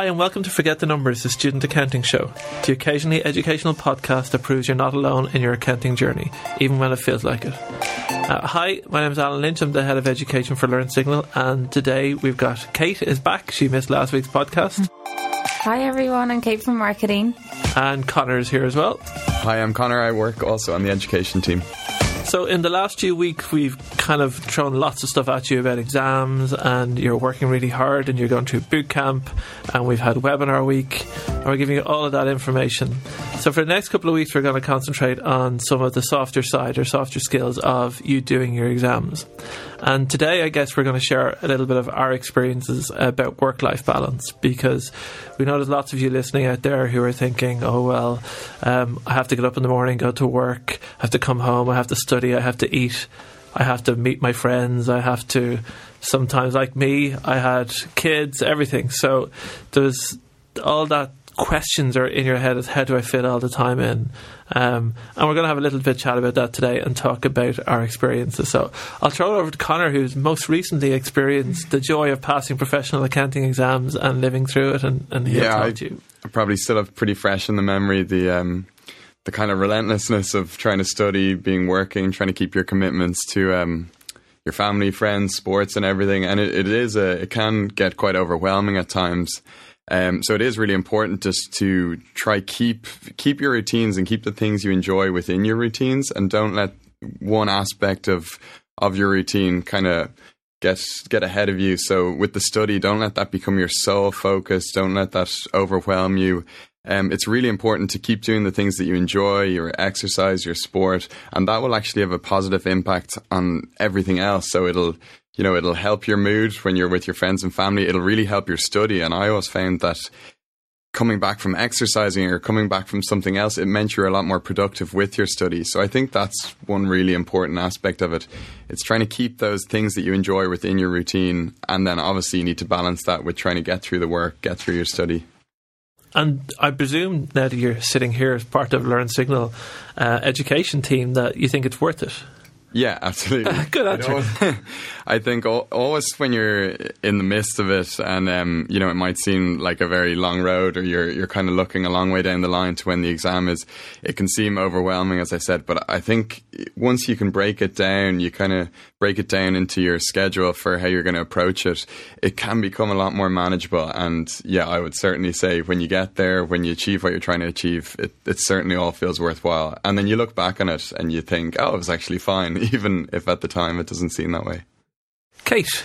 Hi, and welcome to Forget the Numbers, the student accounting show, the occasionally educational podcast that proves you're not alone in your accounting journey, even when it feels like it. Uh, hi, my name is Alan Lynch. I'm the head of education for Learn Signal, and today we've got Kate is back. She missed last week's podcast. Hi everyone, I'm Kate from marketing. And Connor is here as well. Hi, I'm Connor. I work also on the education team. So, in the last few weeks, we've kind of thrown lots of stuff at you about exams, and you're working really hard, and you're going through boot camp, and we've had webinar week, and we're giving you all of that information. So, for the next couple of weeks, we're going to concentrate on some of the softer side or softer skills of you doing your exams. And today, I guess we're going to share a little bit of our experiences about work life balance because we know there's lots of you listening out there who are thinking, oh, well, um, I have to get up in the morning, go to work, I have to come home, I have to study, I have to eat, I have to meet my friends, I have to sometimes, like me, I had kids, everything. So there's all that questions are in your head is how do I fit all the time in? Um, and we're going to have a little bit chat about that today and talk about our experiences. So I'll throw it over to Connor, who's most recently experienced the joy of passing professional accounting exams and living through it, and, and he'll yeah, talk I, to you. I probably still have pretty fresh in the memory the um, the kind of relentlessness of trying to study, being working, trying to keep your commitments to um, your family, friends, sports, and everything. And it, it is a it can get quite overwhelming at times. Um, so it is really important just to try keep keep your routines and keep the things you enjoy within your routines, and don't let one aspect of of your routine kind of get get ahead of you. So with the study, don't let that become your sole focus. Don't let that overwhelm you. Um, it's really important to keep doing the things that you enjoy, your exercise, your sport, and that will actually have a positive impact on everything else. So it'll you know, it'll help your mood when you're with your friends and family. It'll really help your study. And I always found that coming back from exercising or coming back from something else, it meant you're a lot more productive with your study. So I think that's one really important aspect of it. It's trying to keep those things that you enjoy within your routine. And then obviously you need to balance that with trying to get through the work, get through your study. And I presume now that you're sitting here as part of Learn Signal uh, education team that you think it's worth it. Yeah, absolutely. Good answer. I think always when you're in the midst of it, and um, you know, it might seem like a very long road, or you're you're kind of looking a long way down the line to when the exam is. It can seem overwhelming, as I said, but I think once you can break it down, you kind of break it down into your schedule for how you're going to approach it. It can become a lot more manageable. And yeah, I would certainly say when you get there, when you achieve what you're trying to achieve, it, it certainly all feels worthwhile. And then you look back on it and you think, oh, it was actually fine, even if at the time it doesn't seem that way. Kate,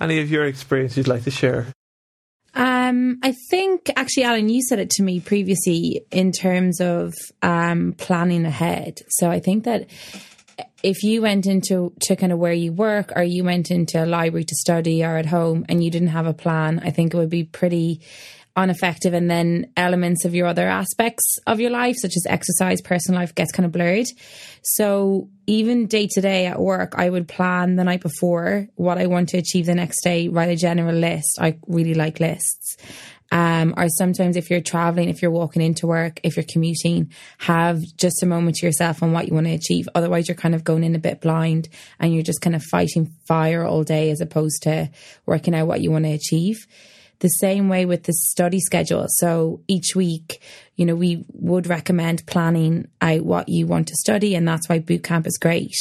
any of your experience you'd like to share? Um, I think actually, Alan, you said it to me previously in terms of um, planning ahead. So I think that if you went into to kind of where you work or you went into a library to study or at home and you didn't have a plan, I think it would be pretty ineffective and then elements of your other aspects of your life such as exercise personal life gets kind of blurred so even day to day at work i would plan the night before what i want to achieve the next day write a general list i really like lists um, or sometimes if you're traveling, if you're walking into work, if you're commuting, have just a moment to yourself on what you want to achieve. Otherwise, you're kind of going in a bit blind and you're just kind of fighting fire all day as opposed to working out what you want to achieve. The same way with the study schedule. So each week, you know, we would recommend planning out what you want to study. And that's why boot camp is great.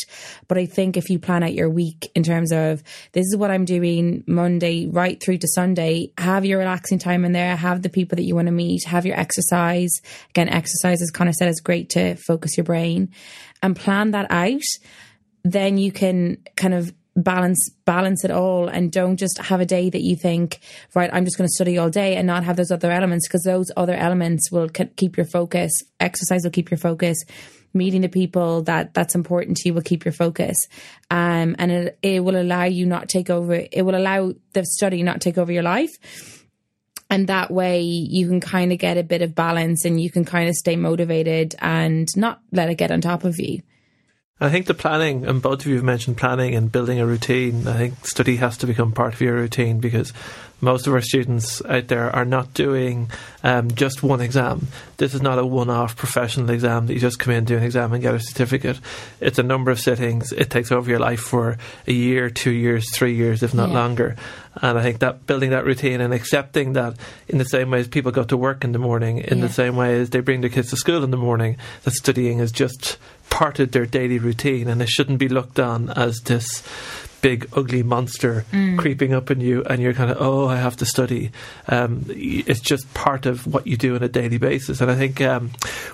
But I think if you plan out your week in terms of this is what I'm doing Monday right through to Sunday, have your relaxing time in there, have the people that you want to meet, have your exercise. Again, exercise, as Connor said, is great to focus your brain and plan that out. Then you can kind of balance balance it all and don't just have a day that you think right i'm just going to study all day and not have those other elements because those other elements will keep your focus exercise will keep your focus meeting the people that that's important to you will keep your focus. Um, and it, it will allow you not take over it will allow the study not take over your life. And that way you can kind of get a bit of balance and you can kind of stay motivated and not let it get on top of you I think the planning, and both of you have mentioned planning and building a routine. I think study has to become part of your routine because most of our students out there are not doing um, just one exam. This is not a one off professional exam that you just come in, do an exam, and get a certificate. It's a number of sittings. It takes over your life for a year, two years, three years, if not Yeah. longer. And I think that building that routine and accepting that in the same way as people go to work in the morning, in Yeah. the same way as they bring their kids to school in the morning, that studying is just part of their daily routine and it shouldn't be looked on as this big ugly monster creeping up on you and you're kind of oh I have to study. Um, it's just part of what you do on a daily basis. And I think um,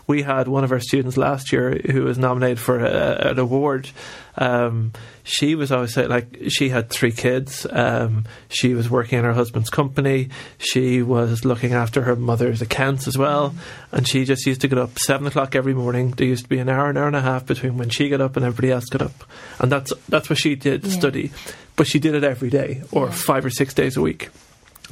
we had one of our students last year who was nominated for a, an award um, she was always say like she had three kids. Um, she was working in her husband's company. She was looking after her mother's accounts as well, and she just used to get up seven o'clock every morning. There used to be an hour, an hour and a half between when she got up and everybody else got up, and that's that's what she did Yeah. study. But she did it every day, or Yeah. five or six days a week.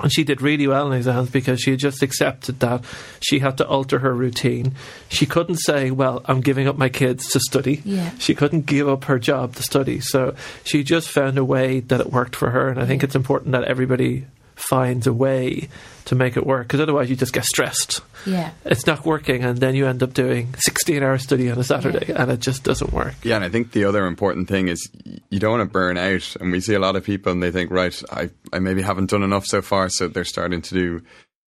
And she did really well in exams because she had just accepted that she had to alter her routine. She couldn't say, Well, I'm giving up my kids to study. Yeah. She couldn't give up her job to study. So she just found a way that it worked for her. And I think it's important that everybody finds a way to make it work because otherwise you just get stressed. Yeah. It's not working, and then you end up doing 16 hour study on a Saturday, Yeah. and it just doesn't work. Yeah, and I think the other important thing is you don't want to burn out. And we see a lot of people and they think, right, I, I maybe haven't done enough so far. So they're starting to do,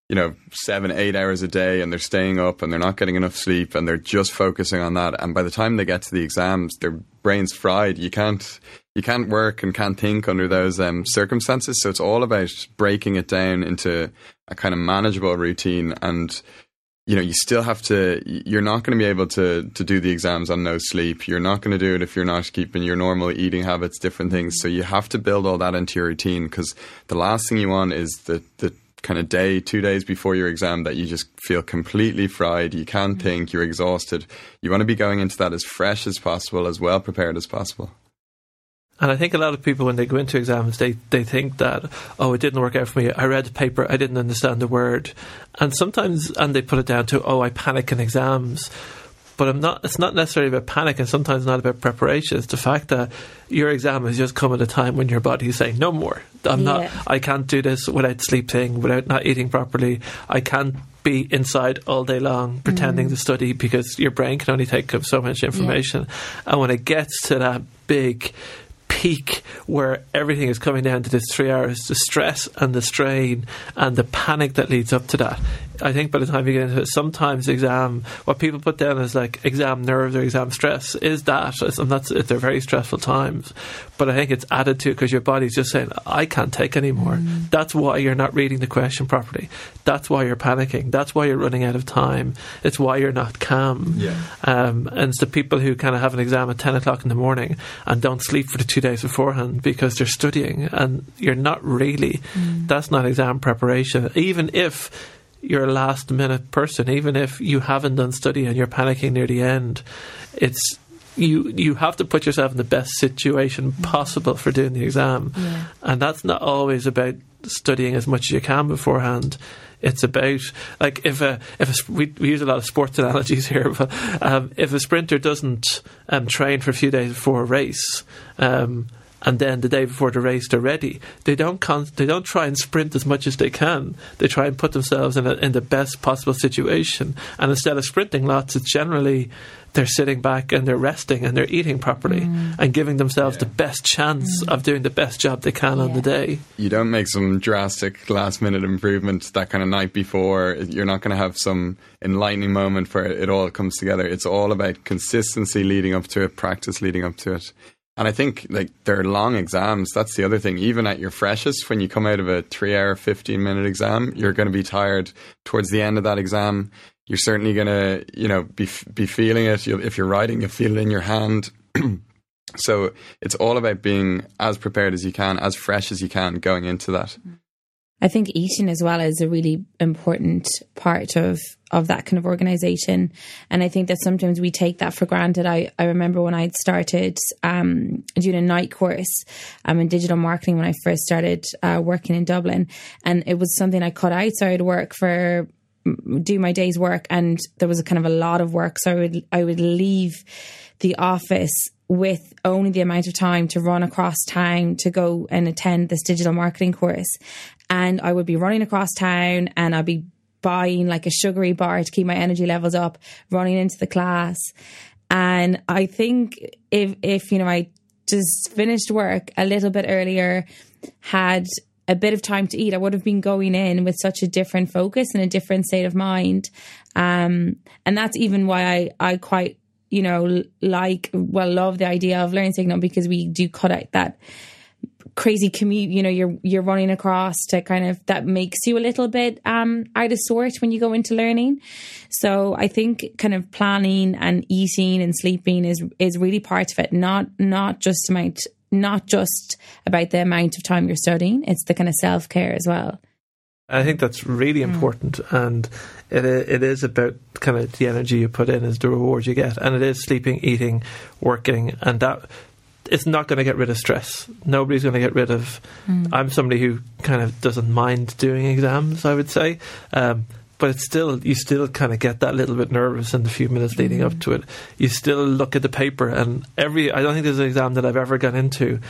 you know, seven, eight hours a day and they're staying up and they're not getting enough sleep and they're just focusing on that. And by the time they get to the exams, their brain's fried. You can't, you can't work and can't think under those um, circumstances. So it's all about breaking it down into a kind of manageable routine and you know, you still have to. You're not going to be able to to do the exams on no sleep. You're not going to do it if you're not keeping your normal eating habits, different things. So you have to build all that into your routine because the last thing you want is the the kind of day, two days before your exam that you just feel completely fried. You can't mm-hmm. think. You're exhausted. You want to be going into that as fresh as possible, as well prepared as possible. And I think a lot of people, when they go into exams, they, they think that, oh, it didn't work out for me. I read the paper, I didn't understand the word. And sometimes, and they put it down to, oh, I panic in exams. But I'm not, it's not necessarily about panic and sometimes not about preparation. It's the fact that your exam has just come at a time when your body is saying, no more. I'm not, I can't do this without sleeping, without not eating properly. I can't be inside all day long pretending mm. to study because your brain can only take up so much information. And when it gets to that big peak where everything is coming down to this three hours, the stress and the strain and the panic that leads up to that. I think by the time you get into it, sometimes exam, what people put down as like exam nerves or exam stress is that, and that's they're very stressful times. But I think it's added to because your body's just saying, I can't take anymore. That's why you're not reading the question properly. That's why you're panicking. That's why you're running out of time. It's why you're not calm. Yeah. Um, and it's the people who kind of have an exam at 10 o'clock in the morning and don't sleep for the two days beforehand because they're studying and you're not really. That's not exam preparation. Even if you're a last minute person, even if you haven't done study and you're panicking near the end, it's. You you have to put yourself in the best situation possible for doing the exam, Yeah. and that's not always about studying as much as you can beforehand. It's about like if a if a, we, we use a lot of sports analogies here, but um, if a sprinter doesn't um, train for a few days before a race, um, and then the day before the race they're ready, they don't con- they don't try and sprint as much as they can. They try and put themselves in a, in the best possible situation, and instead of sprinting lots, it's generally they're sitting back and they're resting and they're eating properly mm. and giving themselves the best chance mm. of doing the best job they can on the day. you don't make some drastic last minute improvement that kind of night before. You're not going to have some enlightening moment where it all comes together. It's all about consistency leading up to it, practice leading up to it. And I think like they're long exams. That's the other thing. Even at your freshest, when you come out of a three hour, 15 minute exam, you're going to be tired towards the end of that exam. You're certainly going to, you know, be, be feeling it. You'll, if you're writing, you'll feel it in your hand. So it's all about being as prepared as you can, as fresh as you can going into that. I think eating as well is a really important part of of that kind of organization, and I think that sometimes we take that for granted. I I remember when I'd started um, doing a night course um, in digital marketing when I first started uh, working in Dublin, and it was something I cut out. So I'd work for do my day's work and there was a kind of a lot of work so I would I would leave the office with only the amount of time to run across town to go and attend this digital marketing course and I would be running across town and I'd be buying like a sugary bar to keep my energy levels up running into the class and I think if if you know I just finished work a little bit earlier had a bit of time to eat, I would have been going in with such a different focus and a different state of mind. Um, and that's even why I, I quite, you know, like, well, love the idea of learning Signal because we do cut out that crazy commute, you know, you're, you're running across to kind of, that makes you a little bit, um, out of sort when you go into learning. So I think kind of planning and eating and sleeping is, is really part of it, not, not just amount not just about the amount of time you're studying, it's the kind of self care as well. I think that's really mm. important, mm. and it it is about kind of the energy you put in is the reward you get, and it is sleeping, eating, working, and that it's not going to get rid of stress. Nobody's going to get rid of. Mm. I'm somebody who kind of doesn't mind doing exams. I would say, um, but it's still you still kind of get that little bit nervous in the few minutes leading mm-hmm. up to it. You still look at the paper, and every I don't think there's an exam that I've ever gone into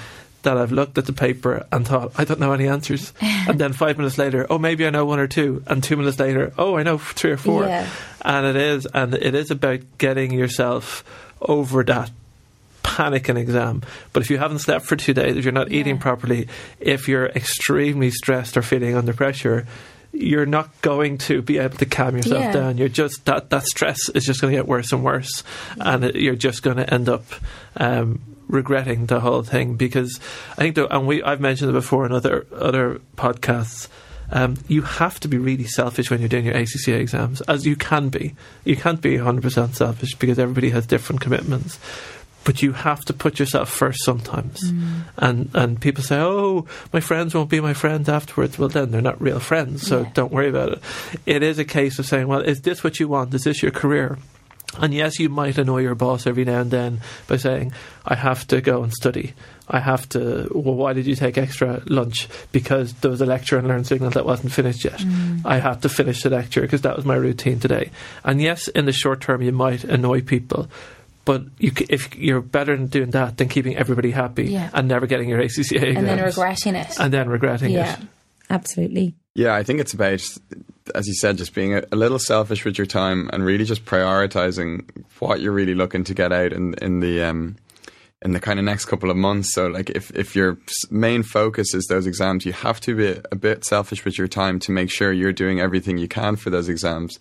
that I've looked at the paper and thought I don't know any answers, and then five minutes later, oh maybe I know one or two, and two minutes later, oh I know three or four, yeah. and it is and it is about getting yourself over that panic an exam. But if you haven't slept for two days, if you're not yeah. eating properly, if you're extremely stressed or feeling under pressure, you're not going to be able to calm yourself yeah. down. You're just that that stress is just going to get worse and worse, and it, you're just going to end up um, regretting the whole thing. Because I think, and we I've mentioned it before in other other podcasts. Um, you have to be really selfish when you're doing your ACCA exams, as you can be. You can't be 100% selfish because everybody has different commitments but you have to put yourself first sometimes. Mm. And and people say, "Oh, my friends won't be my friends afterwards." Well, then they're not real friends, so yeah. don't worry about it. It is a case of saying, "Well, is this what you want? Is this your career?" And yes, you might annoy your boss every now and then by saying, "I have to go and study." I have to. Well, why did you take extra lunch? Because there was a lecture and Learn Signal that wasn't finished yet. Mm. I had to finish the lecture because that was my routine today. And yes, in the short term, you might annoy people, but you, if you're better than doing that than keeping everybody happy yeah. and never getting your ACCA exams, and then regretting it, and then regretting yeah, it. Absolutely. Yeah, I think it's about, as you said, just being a, a, little selfish with your time and really just prioritizing what you're really looking to get out in in the um, in the kind of next couple of months. So, like, if if your main focus is those exams, you have to be a bit selfish with your time to make sure you're doing everything you can for those exams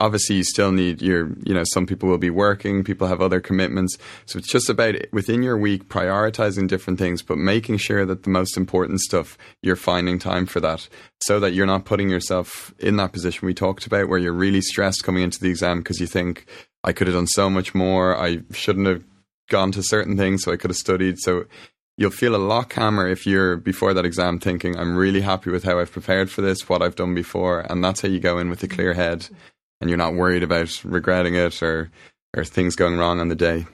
obviously you still need your you know some people will be working people have other commitments. So it's just about within your week prioritizing different things but making sure that the most important stuff you're finding time for that so that you're not putting yourself in that position we talked about where you're really stressed coming into the exam because you think i could have done so much more. I shouldn't have gone to certain things so i could have studied. So you'll feel a lot calmer if you're before that exam thinking i'm really happy with how i've prepared for this what i've done before and that's how you go in with a clear head and you're not worried about regretting it or or things going wrong on the day.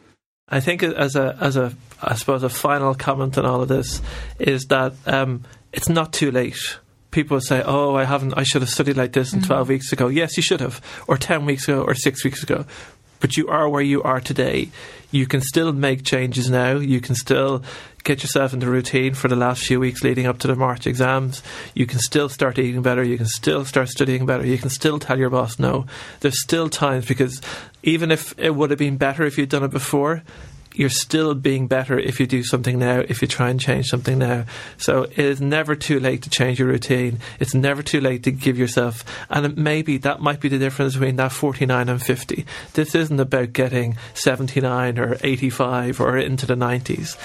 I think as a as a I suppose a final comment on all of this is that um, it's not too late. People say, "Oh, I haven't. I should have studied like this in mm-hmm. twelve weeks ago." Yes, you should have, or ten weeks ago, or six weeks ago but you are where you are today. You can still make changes now. You can still get yourself into routine for the last few weeks leading up to the March exams. You can still start eating better. You can still start studying better. You can still tell your boss no. There's still times because even if it would have been better if you'd done it before, you're still being better if you do something now, if you try and change something now. So it is never too late to change your routine. It's never too late to give yourself, and maybe that might be the difference between that 49 and 50. This isn't about getting 79 or 85 or into the 90s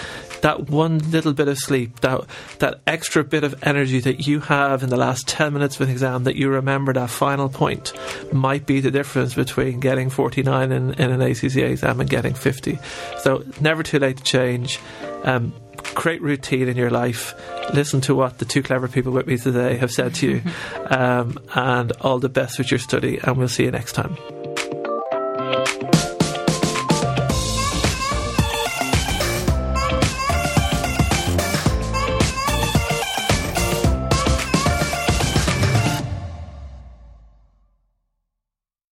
that one little bit of sleep, that that extra bit of energy that you have in the last 10 minutes of an exam that you remember that final point might be the difference between getting 49 in, in an ACCA exam and getting 50. So never too late to change. Um, create routine in your life. Listen to what the two clever people with me today have said to you. Um, and all the best with your study. And we'll see you next time.